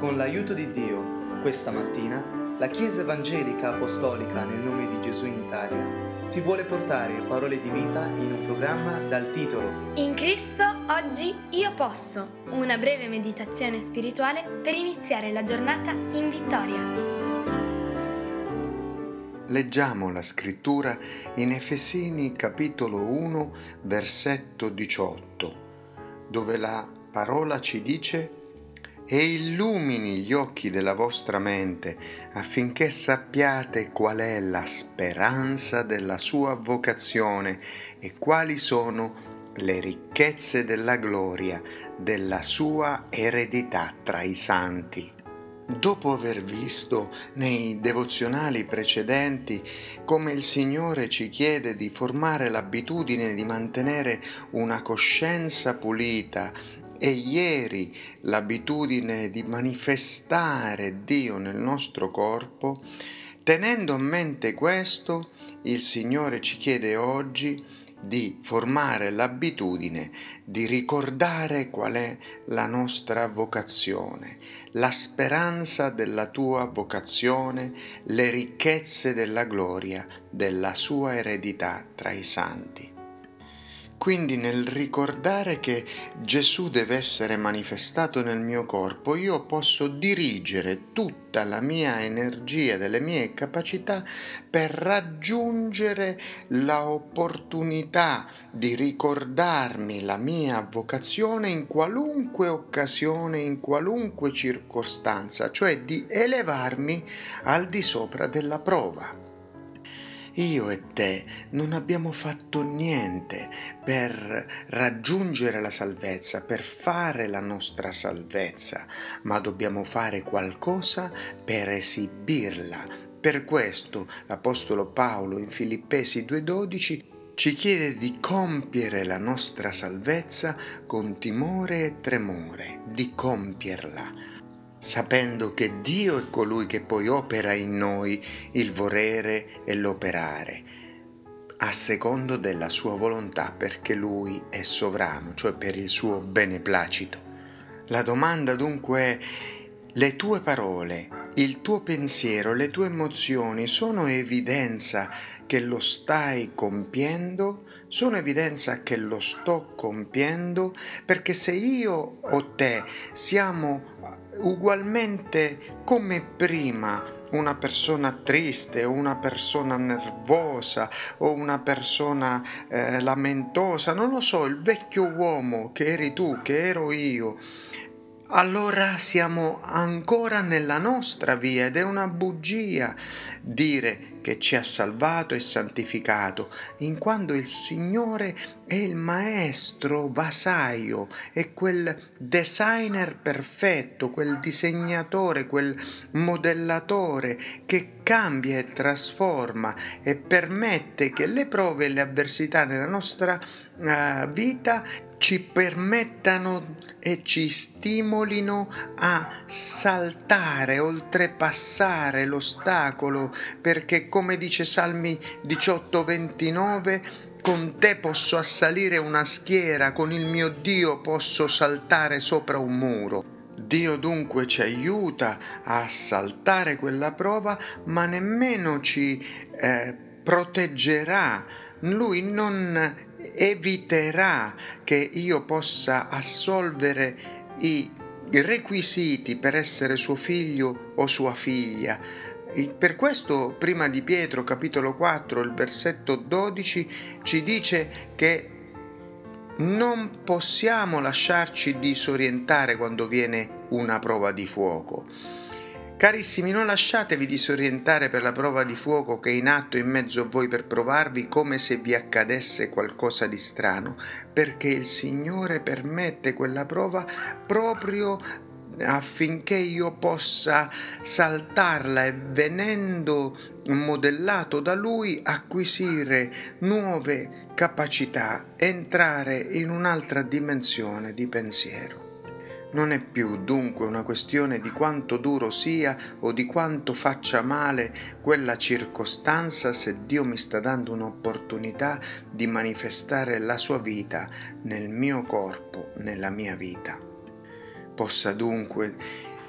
Con l'aiuto di Dio, questa mattina, la Chiesa Evangelica Apostolica nel nome di Gesù in Italia ti vuole portare parole di vita in un programma dal titolo In Cristo oggi io posso, una breve meditazione spirituale per iniziare la giornata in vittoria. Leggiamo la scrittura in Efesini capitolo 1 versetto 18, dove la parola ci dice e illumini gli occhi della vostra mente affinché sappiate qual è la speranza della sua vocazione e quali sono le ricchezze della gloria della sua eredità tra i santi. Dopo aver visto nei devozionali precedenti come il Signore ci chiede di formare l'abitudine di mantenere una coscienza pulita e ieri l'abitudine di manifestare Dio nel nostro corpo, tenendo a mente questo, il Signore ci chiede oggi di formare l'abitudine di ricordare qual è la nostra vocazione, la speranza della tua vocazione, le ricchezze della gloria della sua eredità tra i santi. Quindi nel ricordare che Gesù deve essere manifestato nel mio corpo, io posso dirigere tutta la mia energia, delle mie capacità per raggiungere l'opportunità di ricordarmi la mia vocazione in qualunque occasione, in qualunque circostanza, cioè di elevarmi al di sopra della prova. Io e te non abbiamo fatto niente per raggiungere la salvezza, per fare la nostra salvezza, ma dobbiamo fare qualcosa per esibirla. Per questo l'Apostolo Paolo in Filippesi 2.12 ci chiede di compiere la nostra salvezza con timore e tremore, di compierla sapendo che Dio è colui che poi opera in noi il volere e l'operare, a secondo della sua volontà, perché Lui è sovrano, cioè per il suo beneplacito. La domanda dunque è, le tue parole, il tuo pensiero, le tue emozioni sono evidenza che lo stai compiendo? Sono evidenza che lo sto compiendo? Perché se io o te siamo ugualmente come prima una persona triste o una persona nervosa o una persona eh, lamentosa, non lo so, il vecchio uomo che eri tu, che ero io, allora siamo ancora nella nostra via ed è una bugia dire che ci ha salvato e santificato, in quanto il Signore è il maestro vasaio, è quel designer perfetto, quel disegnatore, quel modellatore che cambia e trasforma e permette che le prove e le avversità nella nostra uh, vita ci permettano e ci stimolino a saltare, oltrepassare l'ostacolo, perché come dice Salmi 18-29, con te posso assalire una schiera, con il mio Dio posso saltare sopra un muro. Dio dunque ci aiuta a saltare quella prova, ma nemmeno ci eh, proteggerà. Lui non eviterà che io possa assolvere i requisiti per essere suo figlio o sua figlia. Per questo, prima di Pietro, capitolo 4, il versetto 12, ci dice che non possiamo lasciarci disorientare quando viene una prova di fuoco. Carissimi, non lasciatevi disorientare per la prova di fuoco che è in atto in mezzo a voi per provarvi come se vi accadesse qualcosa di strano, perché il Signore permette quella prova proprio affinché io possa saltarla e venendo modellato da lui acquisire nuove capacità, entrare in un'altra dimensione di pensiero. Non è più dunque una questione di quanto duro sia o di quanto faccia male quella circostanza se Dio mi sta dando un'opportunità di manifestare la sua vita nel mio corpo, nella mia vita. Possa dunque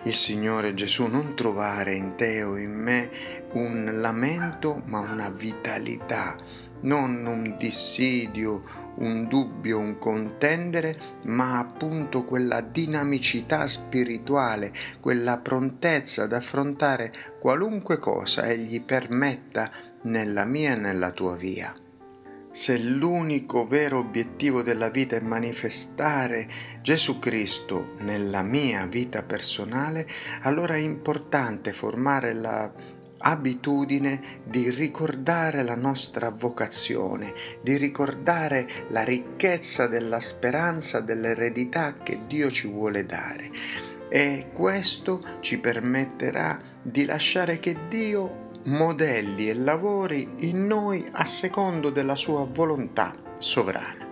il Signore Gesù, non trovare in te o in me un lamento ma una vitalità, non un dissidio, un dubbio, un contendere, ma appunto quella dinamicità spirituale, quella prontezza ad affrontare qualunque cosa Egli permetta nella mia e nella tua via. Se l'unico vero obiettivo della vita è manifestare Gesù Cristo nella mia vita personale, allora è importante formare la abitudine di ricordare la nostra vocazione, di ricordare la ricchezza della speranza, dell'eredità che Dio ci vuole dare. E questo ci permetterà di lasciare che Dio modelli e lavori in noi a secondo della sua volontà sovrana.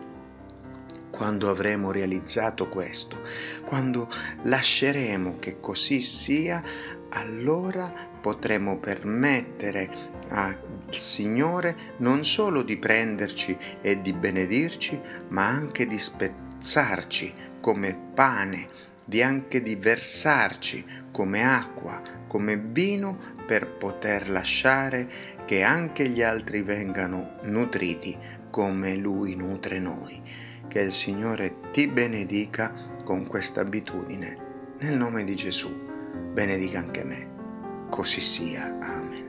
Quando avremo realizzato questo, quando lasceremo che così sia, allora potremo permettere al Signore non solo di prenderci e di benedirci, ma anche di spezzarci come pane, di anche di versarci come acqua, come vino per poter lasciare che anche gli altri vengano nutriti come Lui nutre noi. Che il Signore ti benedica con questa abitudine. Nel nome di Gesù, benedica anche me. Così sia. Amen.